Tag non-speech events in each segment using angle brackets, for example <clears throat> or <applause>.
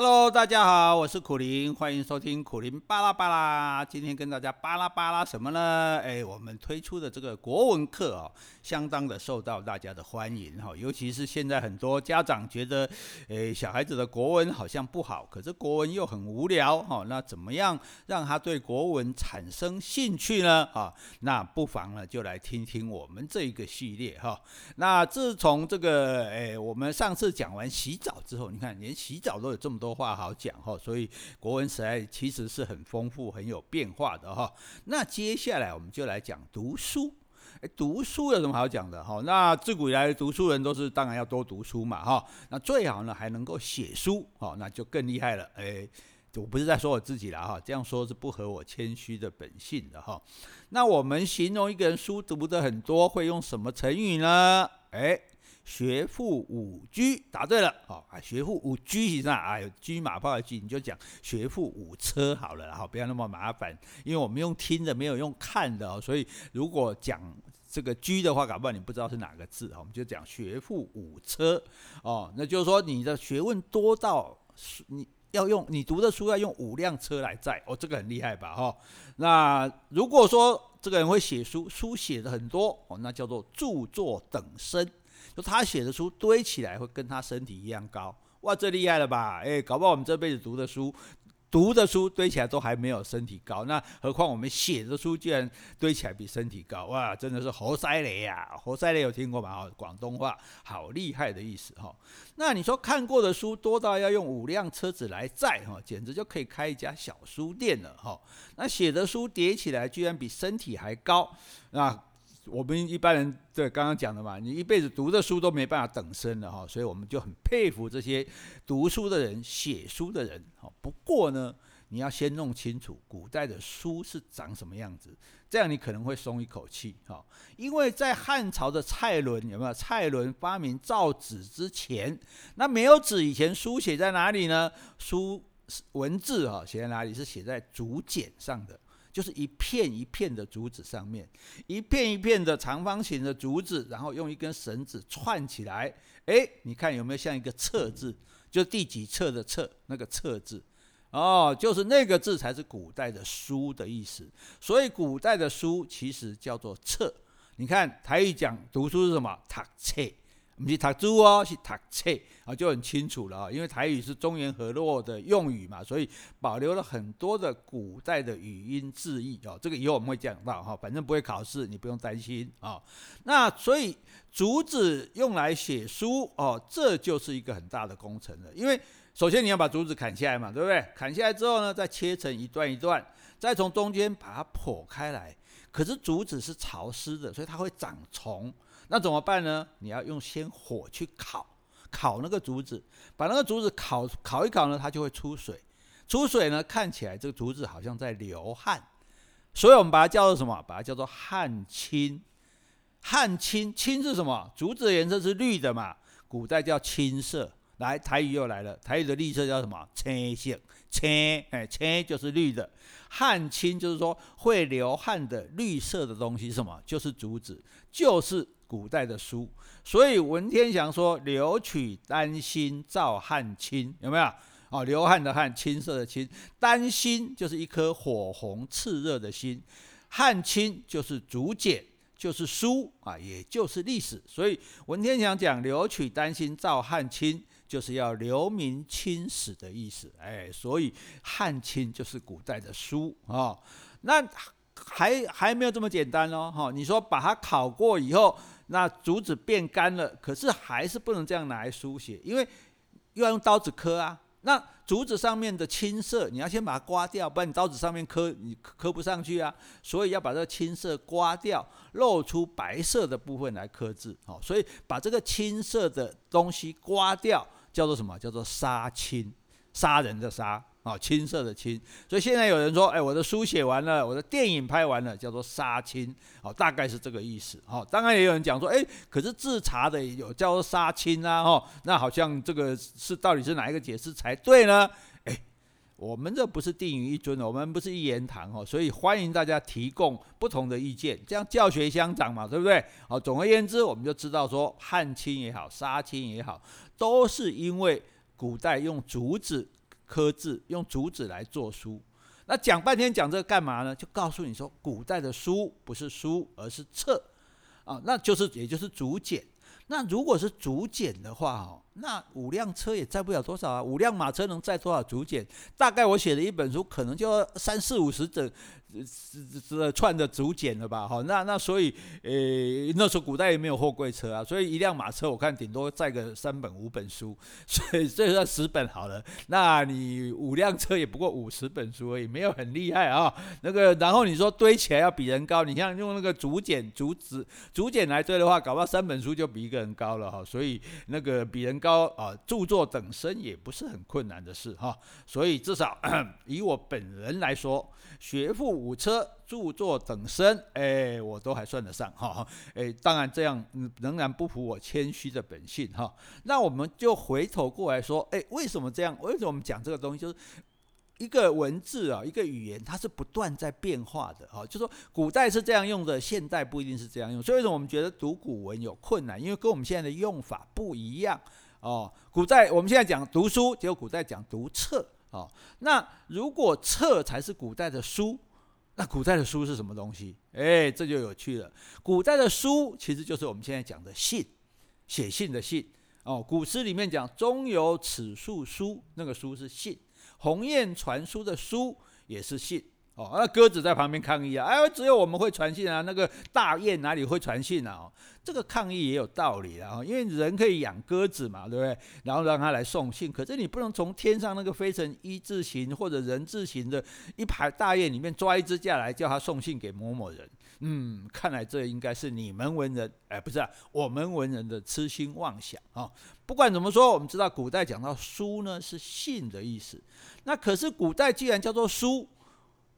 Hello，大家好，我是苦苓，欢迎收听苦苓巴拉巴拉。今天跟大家巴拉巴拉什么呢？哎，我们推出的这个国文课哦，相当的受到大家的欢迎哈。尤其是现在很多家长觉得，哎，小孩子的国文好像不好，可是国文又很无聊哈。那怎么样让他对国文产生兴趣呢？啊，那不妨呢就来听听我们这一个系列哈。那自从这个哎，我们上次讲完洗澡之后，你看连洗澡都有这么多。多话好讲哈，所以国文实在其实是很丰富、很有变化的哈。那接下来我们就来讲读书。诶，读书有什么好讲的哈？那自古以来读书人都是当然要多读书嘛哈。那最好呢还能够写书哈，那就更厉害了。诶，我不是在说我自己了哈，这样说是不合我谦虚的本性的哈。那我们形容一个人书读得很多，会用什么成语呢？诶。学富五车，答对了哦啊！学富五车以上啊，有车马炮的车，你就讲学富五车好了，好，不要那么麻烦。因为我们用听的，没有用看的哦，所以如果讲这个车的话，搞不好你不知道是哪个字，我们就讲学富五车哦。那就是说你的学问多到你要用你读的书要用五辆车来载哦，这个很厉害吧？哈，那如果说这个人会写书，书写的很多哦，那叫做著作等身。就他写的书堆起来会跟他身体一样高，哇，这厉害了吧？哎，搞不好我们这辈子读的书，读的书堆起来都还没有身体高，那何况我们写的书居然堆起来比身体高，哇，真的是猴塞雷呀！猴塞雷有听过吗？哦，广东话，好厉害的意思哈。那你说看过的书多到要用五辆车子来载哈，简直就可以开一家小书店了哈。那写的书叠起来居然比身体还高，那。我们一般人对刚刚讲的嘛，你一辈子读的书都没办法等身了哈，所以我们就很佩服这些读书的人、写书的人。哈不过呢，你要先弄清楚古代的书是长什么样子，这样你可能会松一口气哈。因为在汉朝的蔡伦有没有？蔡伦发明造纸之前，那没有纸以前，书写在哪里呢？书文字哈写在哪里？是写在竹简上的。就是一片一片的竹子上面，一片一片的长方形的竹子，然后用一根绳子串起来。哎，你看有没有像一个册字？就第几册的册，那个册字。哦，就是那个字才是古代的书的意思。所以古代的书其实叫做册。你看台语讲读书是什么？读册。不是读书哦，是读册啊，就很清楚了啊。因为台语是中原河洛的用语嘛，所以保留了很多的古代的语音字义哦。这个以后我们会讲到哈，反正不会考试，你不用担心啊。那所以竹子用来写书哦，这就是一个很大的工程了。因为首先你要把竹子砍下来嘛，对不对？砍下来之后呢，再切成一段一段，再从中间把它剖开来。可是竹子是潮湿的，所以它会长虫。那怎么办呢？你要用先火去烤，烤那个竹子，把那个竹子烤烤一烤呢，它就会出水。出水呢，看起来这个竹子好像在流汗，所以我们把它叫做什么？把它叫做汗青。汗青，青是什么？竹子的颜色是绿的嘛，古代叫青色。来，台语又来了，台语的绿色叫什么？青色，青，哎，青就是绿的。汗青就是说会流汗的绿色的东西，什么？就是竹子，就是。古代的书，所以文天祥说“留取丹心照汗青”，有没有？哦，流汗的汗，青色的青，丹心就是一颗火红炽热的心，汗青就是竹简，就是书啊，也就是历史。所以文天祥讲“留取丹心照汗青”，就是要留名青史的意思。哎，所以汗青就是古代的书啊。那还还没有这么简单哦，哈！你说把它烤过以后。那竹子变干了，可是还是不能这样拿来书写，因为又要用刀子刻啊。那竹子上面的青色，你要先把它刮掉，不然你刀子上面刻你刻不上去啊。所以要把这个青色刮掉，露出白色的部分来刻字。哦，所以把这个青色的东西刮掉，叫做什么？叫做杀青，杀人的杀。哦，青色的青，所以现在有人说，哎，我的书写完了，我的电影拍完了，叫做杀青，哦，大概是这个意思。哦，当然也有人讲说，哎，可是自查的有叫做杀青啊，哦，那好像这个是到底是哪一个解释才对呢？哎，我们这不是定语一尊，我们不是一言堂哦，所以欢迎大家提供不同的意见，这样教学相长嘛，对不对？哦，总而言之，我们就知道说，汉青也好，杀青也好，都是因为古代用竹子。刻字，用竹子来做书。那讲半天讲这个干嘛呢？就告诉你说，古代的书不是书，而是册啊，那就是也就是竹简。那如果是竹简的话，哦，那五辆车也载不了多少啊，五辆马车能载多少竹简？大概我写的一本书，可能就三四五十整。这这串的竹简了吧？哈，那那所以，呃、那时候古代也没有货柜车啊，所以一辆马车我看顶多载个三本五本书，所以这算十本好了。那你五辆车也不过五十本书而已，没有很厉害啊。那个，然后你说堆起来要比人高，你像用那个竹简、竹子、竹简来堆的话，搞不好三本书就比一个人高了哈。所以那个比人高啊，著作等身也不是很困难的事哈。所以至少 <clears throat> 以我本人来说，学富五车，著作等身，哎，我都还算得上哈。哎，当然这样仍然不符我谦虚的本性哈。那我们就回头过来说，哎，为什么这样？为什么我们讲这个东西？就是一个文字啊，一个语言，它是不断在变化的哈。就说古代是这样用的，现代不一定是这样用。所以为什么我们觉得读古文有困难？因为跟我们现在的用法不一样哦。古代我们现在讲读书，结果古代讲读册。哦，那如果册才是古代的书，那古代的书是什么东西？哎，这就有趣了。古代的书其实就是我们现在讲的信，写信的信。哦，古诗里面讲“中有此树书”，那个书是信；“鸿雁传书”的书也是信。哦，那鸽子在旁边抗议啊！哎，只有我们会传信啊，那个大雁哪里会传信啊？哦，这个抗议也有道理啊，因为人可以养鸽子嘛，对不对？然后让它来送信，可是你不能从天上那个飞成一字形或者人字形的一排大雁里面抓一只下来，叫它送信给某某人。嗯，看来这应该是你们文人，哎，不是啊，我们文人的痴心妄想啊，不管怎么说，我们知道古代讲到书呢是信的意思，那可是古代既然叫做书。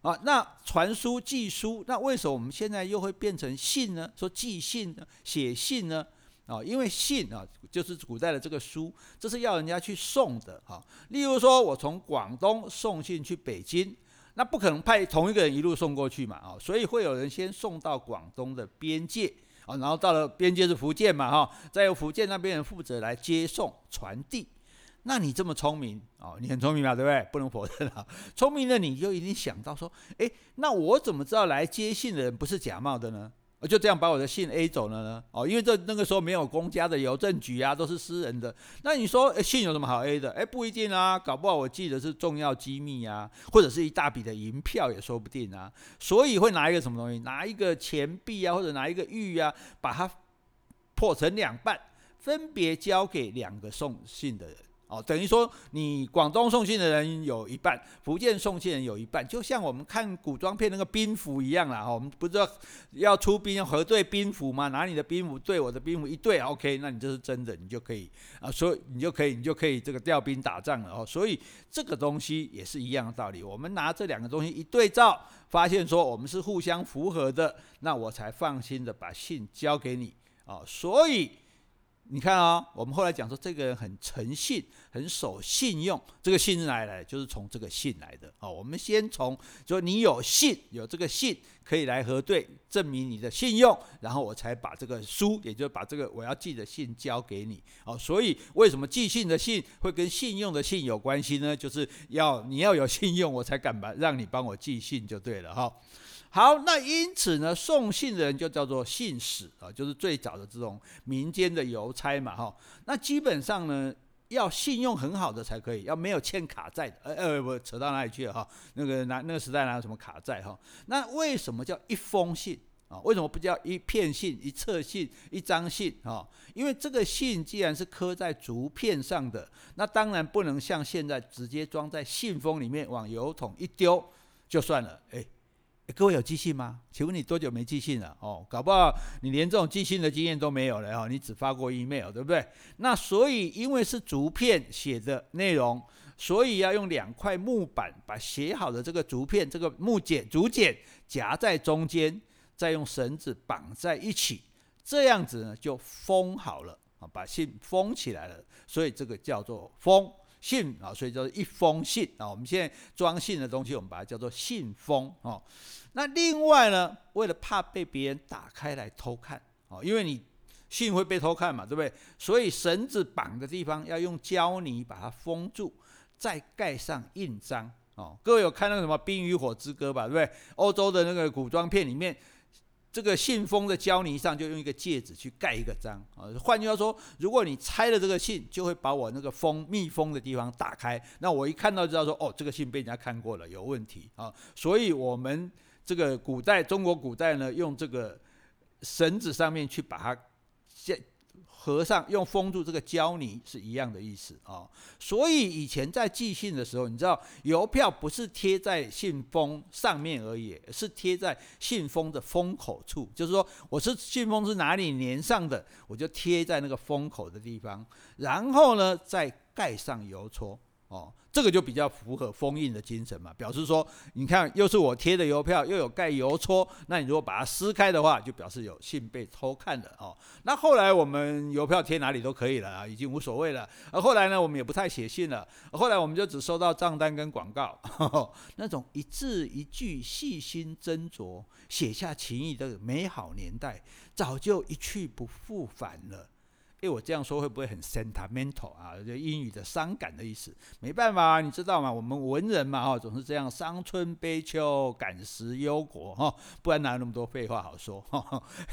啊，那传书寄书，那为什么我们现在又会变成信呢？说寄信呢，写信呢？啊，因为信啊，就是古代的这个书，这是要人家去送的啊。例如说，我从广东送信去北京，那不可能派同一个人一路送过去嘛，啊，所以会有人先送到广东的边界啊，然后到了边界是福建嘛，哈，再由福建那边人负责来接送传递。那你这么聪明哦，你很聪明嘛，对不对？不能否认啊。<laughs> 聪明的你就一定想到说，诶，那我怎么知道来接信的人不是假冒的呢？我就这样把我的信 A 走了呢？哦，因为这那个时候没有公家的邮政局啊，都是私人的。那你说信有什么好 A 的？诶，不一定啊，搞不好我记得是重要机密啊，或者是一大笔的银票也说不定啊。所以会拿一个什么东西？拿一个钱币啊，或者拿一个玉啊，把它破成两半，分别交给两个送信的人。哦，等于说你广东送信的人有一半，福建送信人有一半，就像我们看古装片那个兵符一样啦。哈，我们不知道要出兵要核对兵符吗？拿你的兵符对我的兵符一对，OK，那你这是真的，你就可以啊，所以你就可以，你就可以这个调兵打仗了哦。所以这个东西也是一样的道理，我们拿这两个东西一对照，发现说我们是互相符合的，那我才放心的把信交给你啊。所以。你看啊、我们后来讲说这个人很诚信，很守信用，这个信是哪里来？就是从这个信来的。好，我们先从说你有信，有这个信可以来核对，证明你的信用，然后我才把这个书，也就是把这个我要寄的信交给你。好，所以为什么寄信的信会跟信用的信有关系呢？就是要你要有信用，我才敢把让你帮我寄信就对了哈。好，那因此呢，送信的人就叫做信使啊，就是最早的这种民间的邮差嘛，哈。那基本上呢，要信用很好的才可以，要没有欠卡债的。呃呃，不扯到哪里去了哈？那个哪那个时代哪有什么卡债哈？那为什么叫一封信啊？为什么不叫一片信、一册信、一张信啊？因为这个信既然是刻在竹片上的，那当然不能像现在直接装在信封里面往邮筒一丢就算了，哎。各位有寄信吗？请问你多久没寄信了？哦，搞不好你连这种寄信的经验都没有了哦，你只发过 email，对不对？那所以因为是竹片写的内容，所以要用两块木板把写好的这个竹片、这个木简、竹简夹在中间，再用绳子绑在一起，这样子呢就封好了啊，把信封起来了。所以这个叫做封。信啊，所以叫做一封信啊。我们现在装信的东西，我们把它叫做信封哦。那另外呢，为了怕被别人打开来偷看哦，因为你信会被偷看嘛，对不对？所以绳子绑的地方要用胶泥把它封住，再盖上印章。哦，各位有看那个什么《冰与火之歌》吧？对不对？欧洲的那个古装片里面。这个信封的胶泥上就用一个戒指去盖一个章啊，换句话说，如果你拆了这个信，就会把我那个封密封的地方打开，那我一看到就知道说，哦，这个信被人家看过了，有问题啊，所以我们这个古代中国古代呢，用这个绳子上面去把它合上，用封住这个胶泥是一样的意思啊、所以以前在寄信的时候，你知道邮票不是贴在信封上面而已，是贴在信封的封口处，就是说我是信封是哪里粘上的，我就贴在那个封口的地方，然后呢再盖上邮戳。哦，这个就比较符合封印的精神嘛，表示说，你看，又是我贴的邮票，又有盖邮戳，那你如果把它撕开的话，就表示有信被偷看了哦。那后来我们邮票贴哪里都可以了啊，已经无所谓了。而后来呢，我们也不太写信了，后来我们就只收到账单跟广告，<laughs> 那种一字一句细心斟酌写下情意的美好年代，早就一去不复返了。哎，我这样说会不会很 sentimental 啊？就英语的伤感的意思。没办法，你知道吗？我们文人嘛，哈，总是这样伤春悲秋，感时忧国，哈，不然哪有那么多废话好说？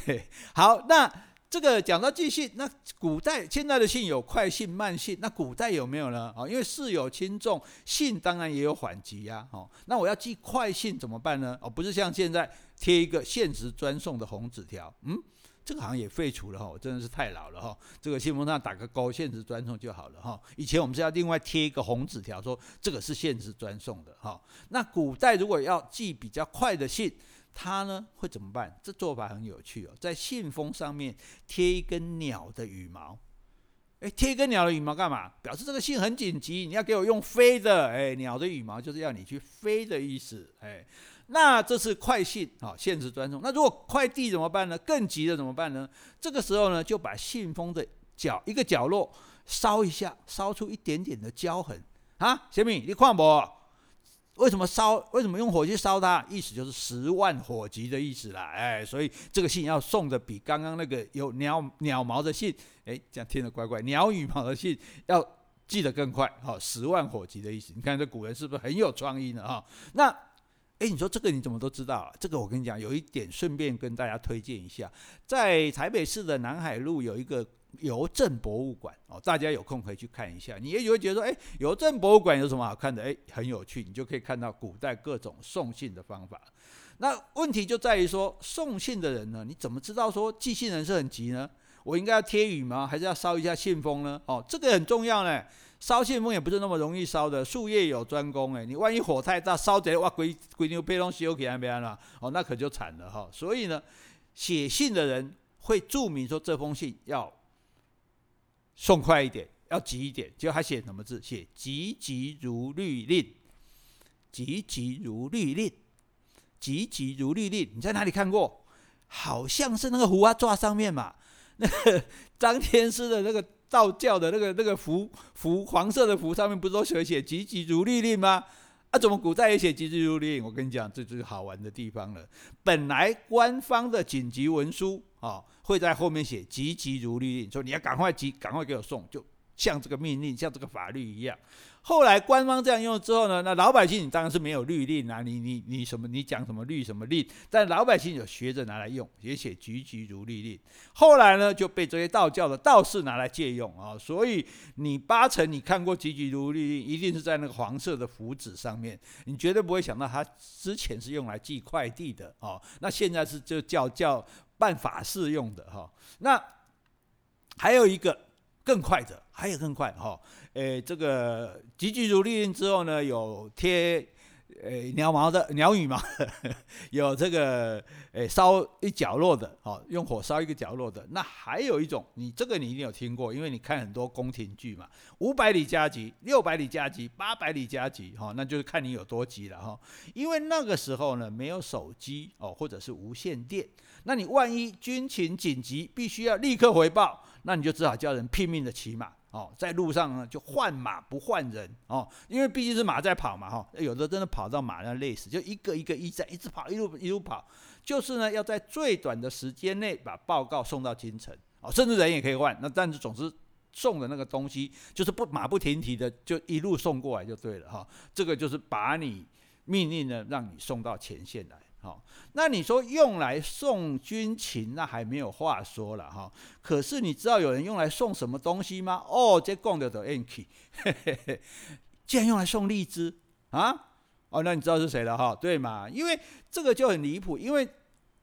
嘿，好，那这个讲到寄信，那古代现在的信有快信、慢信，那古代有没有呢？啊，因为事有轻重，信当然也有缓急呀。哦，那我要寄快信怎么办呢？哦，不是像现在贴一个限时专送的红纸条，嗯。这个好像也废除了哈，我真的是太老了哈。这个信封上打个勾，限时专送就好了哈。以前我们是要另外贴一个红纸条，说这个是限时专送的哈。那古代如果要寄比较快的信，它呢会怎么办？这做法很有趣哦，在信封上面贴一根鸟的羽毛。哎，贴一根鸟的羽毛干嘛？表示这个信很紧急，你要给我用飞的。哎，鸟的羽毛就是要你去飞的意思。哎。那这是快信啊，限时专送。那如果快递怎么办呢？更急的怎么办呢？这个时候呢，就把信封的角一个角落烧一下，烧出一点点的焦痕啊。小米，你看不？为什么烧？为什么用火去烧它？意思就是十万火急的意思啦。哎，所以这个信要送的比刚刚那个有鸟鸟毛的信，哎，这样听着怪怪。鸟羽毛的信要寄得更快，好，十万火急的意思。你看这古人是不是很有创意呢？哈，那。哎，你说这个你怎么都知道啊？这个我跟你讲，有一点顺便跟大家推荐一下，在台北市的南海路有一个邮政博物馆哦，大家有空可以去看一下。你也许会觉得说，哎，邮政博物馆有什么好看的？哎，很有趣，你就可以看到古代各种送信的方法。那问题就在于说，送信的人呢，你怎么知道说寄信人是很急呢？我应该要贴羽毛，还是要烧一下信封呢？哦，这个很重要呢。烧信封也不是那么容易烧的，术业有专攻哎，你万一火太大，烧起来哇，鬼鬼牛被东西又给那边了，哦，那可就惨了哈。所以呢，写信的人会注明说这封信要送快一点，要急一点，就还写什么字？写急急如律令，急急如律令，急急如律令。你在哪里看过？好像是那个胡啊抓上面嘛，那个张天师的那个。道教的那个那个符符黄色的符上面不是都写写急急如律令吗？啊，怎么古代也写急急如律令？我跟你讲，这就是好玩的地方了。本来官方的紧急文书啊、会在后面写急急如律令，说你要赶快急，赶快给我送，就像这个命令，像这个法律一样。后来官方这样用之后呢，那老百姓你当然是没有律令啊，你你你什么你讲什么律什么令，但老百姓有学着拿来用，也写急急如律令。后来呢就被这些道教的道士拿来借用啊，所以你八成你看过急急如律令，一定是在那个黄色的符纸上面，你绝对不会想到它之前是用来寄快递的啊，那现在是就叫叫办法事用的哈。那还有一个更快的，还有更快哈。诶，这个急急如律令之后呢，有贴诶鸟毛的 <laughs> 鸟羽毛，有这个诶烧一角落的，哦，用火烧一个角落的。那还有一种，你这个你一定有听过，因为你看很多宫廷剧嘛，五百里加急、六百里加急、八百里加急，哈，那就是看你有多急了哈。因为那个时候呢，没有手机哦，或者是无线电，那你万一军情紧急，必须要立刻回报，那你就只好叫人拼命的骑马。哦，在路上呢，就换马不换人哦，因为毕竟是马在跑嘛，哈，有的真的跑到马上累死，就一个一个驿站一直跑，一路一路跑，就是呢，要在最短的时间内把报告送到京城，哦，甚至人也可以换，那但是总之送的那个东西，就是不马不停蹄的就一路送过来就对了哈。这个就是把你命令呢，让你送到前线来。好，那你说用来送军情，那还没有话说了哈。可是你知道有人用来送什么东西吗？哦，这公的都 anky，竟然用来送荔枝啊！哦，那你知道是谁了哈？对嘛？因为这个就很离谱，因为。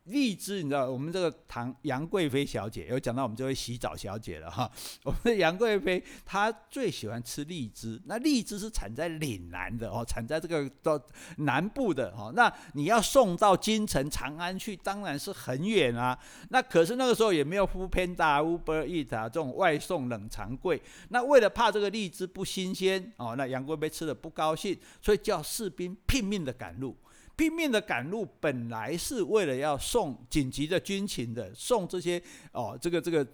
荔枝，你知道我们这个唐杨贵妃小姐有讲到我们这位洗澡小姐了哈。<laughs> 我们的杨贵妃她最喜欢吃荔枝，那荔枝是产在岭南的哦，产在这个到南部的哈。那你要送到京城长安去，当然是很远啊。那可是那个时候也没有 foodpanda、Uber Eats 啊这种外送冷藏柜。那为了怕这个荔枝不新鲜哦，那杨贵妃吃了不高兴，所以叫士兵拼命的赶路。拼命的赶路，本来是为了要送紧急的军情的，送这些哦，这个这个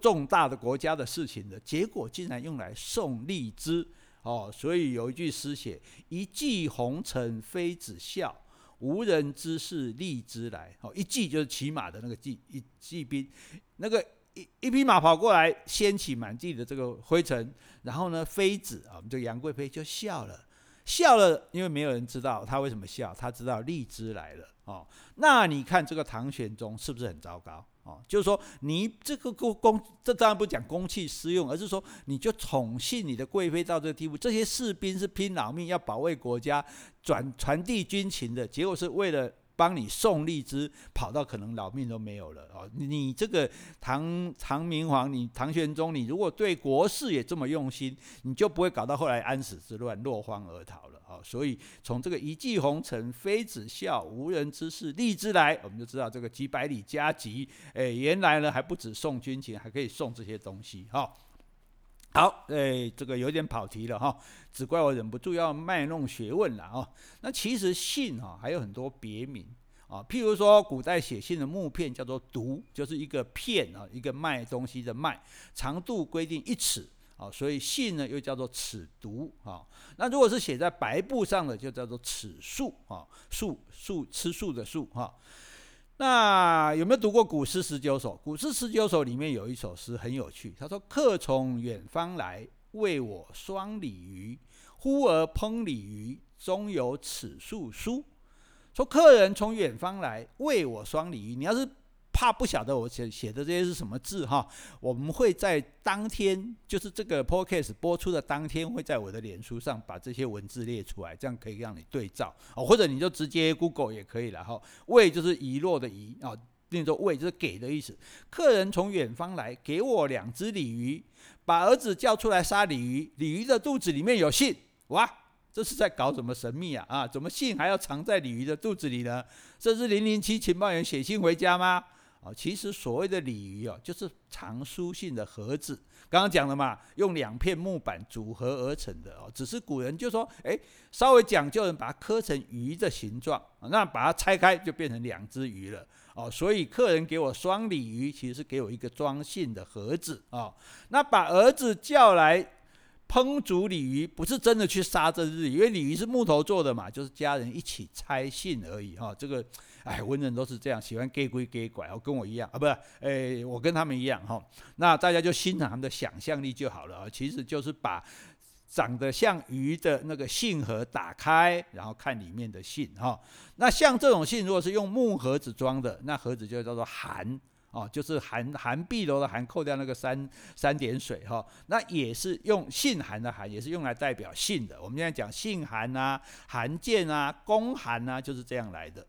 重大的国家的事情的，结果竟然用来送荔枝哦，所以有一句诗写：“一骑红尘妃子笑，无人知是荔枝来。”哦，一骑就是骑马的那个骑，一骑兵，那个一一匹马跑过来，掀起满地的这个灰尘，然后呢，妃子啊，我们这杨贵妃就笑了。笑了，因为没有人知道他为什么笑。他知道荔枝来了哦。那你看这个唐玄宗是不是很糟糕哦？就是说，你这个公公，这当然不讲公器私用，而是说你就宠幸你的贵妃到这个地步。这些士兵是拼老命要保卫国家、转传递军情的，结果是为了。帮你送荔枝，跑到可能老命都没有了哦。你这个唐唐明皇，你唐玄宗，你如果对国事也这么用心，你就不会搞到后来安史之乱，落荒而逃了哦。所以从这个一骑红尘妃子笑，无人知是荔枝来，我们就知道这个几百里加急，哎，原来呢还不止送军情，还可以送这些东西哈。好，哎，这个有点跑题了哈，只怪我忍不住要卖弄学问了啊。那其实信哈还有很多别名啊，譬如说古代写信的木片叫做牍，就是一个片啊，一个卖东西的卖，长度规定一尺啊，所以信呢又叫做尺牍啊。那如果是写在白布上的，就叫做尺素啊，素素吃素的素哈。那有没有读过《古诗十九首》？《古诗十九首》里面有一首诗很有趣，他说：“客从远方来，为我双鲤鱼。呼儿烹鲤鱼，中有此数书。”说客人从远方来，为我双鲤鱼。你要是怕不晓得我写写的这些是什么字哈，我们会在当天，就是这个 podcast 播出的当天，会在我的脸书上把这些文字列出来，这样可以让你对照哦，或者你就直接 Google 也可以了哈。为就是遗落的遗啊，念作为就是给的意思。客人从远方来，给我两只鲤鱼，把儿子叫出来杀鲤鱼，鲤鱼的肚子里面有信，哇，这是在搞什么神秘啊啊？怎么信还要藏在鲤鱼的肚子里呢？这是零零七情报员写信回家吗？啊，其实所谓的鲤鱼哦，就是藏书信的盒子。刚刚讲了嘛，用两片木板组合而成的哦。只是古人就说，哎，稍微讲究人把它刻成鱼的形状，那把它拆开就变成两只鱼了哦。所以客人给我双鲤鱼，其实是给我一个装信的盒子啊。那把儿子叫来。烹煮鲤鱼不是真的去杀这只鱼，因为鲤鱼是木头做的嘛，就是家人一起拆信而已哈。这个，哎，文人都是这样，喜欢假鬼假怪哦，跟我一样啊，不是，哎，我跟他们一样哈。那大家就欣赏他们的想象力就好了啊。其实就是把长得像鱼的那个信盒打开，然后看里面的信哈。那像这种信，如果是用木盒子装的，那盒子就叫做函。哦，就是函函碧楼的函，扣掉那个三三点水哈、哦，那也是用信函的函，也是用来代表信的。我们现在讲信函啊、函件啊、公函啊，就是这样来的。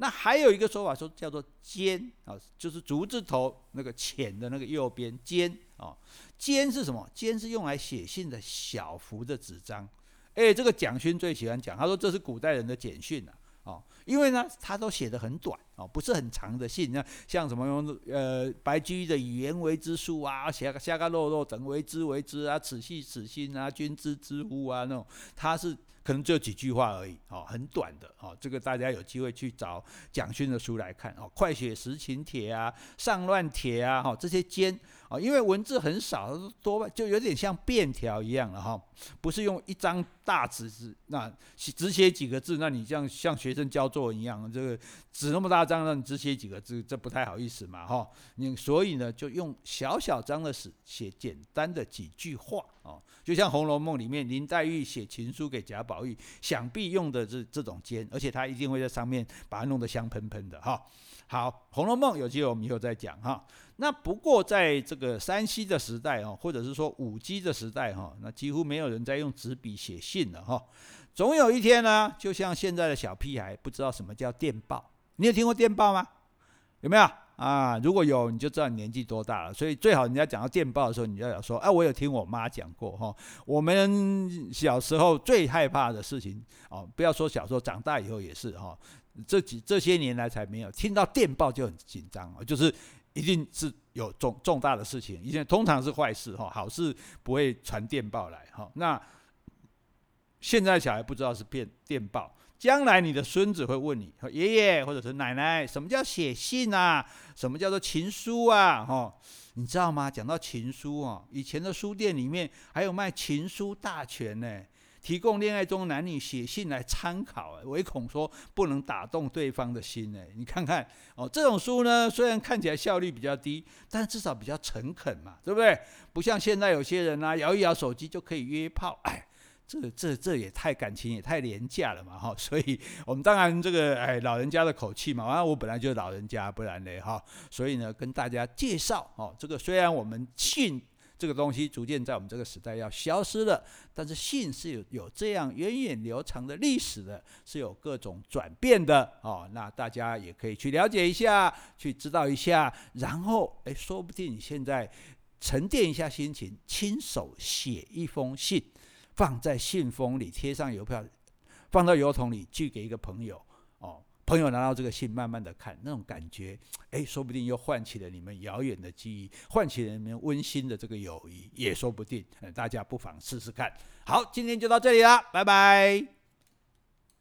那还有一个说法说叫做笺啊，就是竹字头那个浅的那个右边笺啊。笺是什么？笺是用来写信的小幅的纸张。哎，这个蒋勋最喜欢讲，他说这是古代人的简讯啊。哦，因为呢，他都写的很短哦，不是很长的信。那像什么用呃白居易的语言为之书啊，写个虾个落落等为之为之啊，此系此心啊，君知之乎啊那种，他是可能就几句话而已哦，很短的哦。这个大家有机会去找蒋勋的书来看哦，《快雪时晴帖》啊，《上乱帖》啊，哈这些笺啊，因为文字很少，多半就有点像便条一样了哈，不是用一张大纸纸，那只写几个字，那你像像学生交作文一样，这个纸那么大张，让你只写几个字，这不太好意思嘛哈。你所以呢，就用小小张的纸写简单的几句话就像《红楼梦》里面林黛玉写情书给贾宝玉，想必用的是这种笺，而且他一定会在上面把它弄得香喷喷的哈。好，《红楼梦》有机会我们以后再讲哈。那不过在这个山西的时代哦，或者是说五 G 的时代哈，那几乎没有人在用纸笔写信了哈。总有一天呢，就像现在的小屁孩不知道什么叫电报，你有听过电报吗？有没有啊？如果有，你就知道你年纪多大了。所以最好人家讲到电报的时候，你就要说，哎，我有听我妈讲过哈。我们小时候最害怕的事情哦，不要说小时候，长大以后也是哈。这几这些年来才没有听到电报就很紧张哦，就是。一定是有重重大的事情，以前通常是坏事哈，好事不会传电报来哈。那现在小孩不知道是电电报，将来你的孙子会问你，爷爷或者是奶奶，什么叫写信啊？什么叫做情书啊？哦，你知道吗？讲到情书啊，以前的书店里面还有卖《情书大全》呢。提供恋爱中男女写信来参考，唯恐说不能打动对方的心呢。你看看哦，这种书呢，虽然看起来效率比较低，但至少比较诚恳嘛，对不对？不像现在有些人啊，摇一摇手机就可以约炮，哎，这这这也太感情也太廉价了嘛，哈。所以我们当然这个哎老人家的口气嘛，啊，我本来就是老人家，不然呢哈。所以呢，跟大家介绍哦，这个虽然我们信。这个东西逐渐在我们这个时代要消失了，但是信是有有这样源远流长的历史的，是有各种转变的哦。那大家也可以去了解一下，去知道一下，然后哎，说不定你现在沉淀一下心情，亲手写一封信，放在信封里，贴上邮票，放到邮筒里，寄给一个朋友哦。朋友拿到这个信，慢慢的看，那种感觉，哎，说不定又唤起了你们遥远的记忆，唤起了你们温馨的这个友谊，也说不定。大家不妨试试看。好，今天就到这里啦，拜拜。